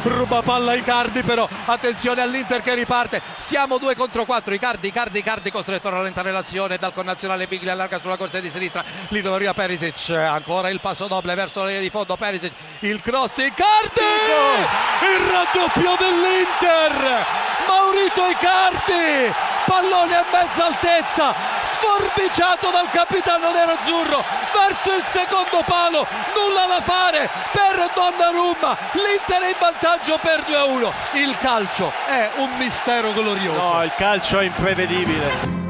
Bella palla Icardi però, attenzione all'Inter che riparte, siamo 2 contro 4, Icardi, Icardi, Icardi costretto a rallentare l'azione dal connazionale Bigli allarga sulla corsia di sinistra, lì dove arriva Perisic, ancora il passo doble verso la linea di fondo, Perisic, il cross, Icardi! Il raddoppio dell'Inter! Maurito Icardi! Pallone a mezza altezza, sforbiciato dal capitano nero-azzurro verso il secondo palo, nulla da fare per Donnarumma, l'Inter è in vantaggio per 2-1. Il calcio è un mistero glorioso. No, il calcio è imprevedibile.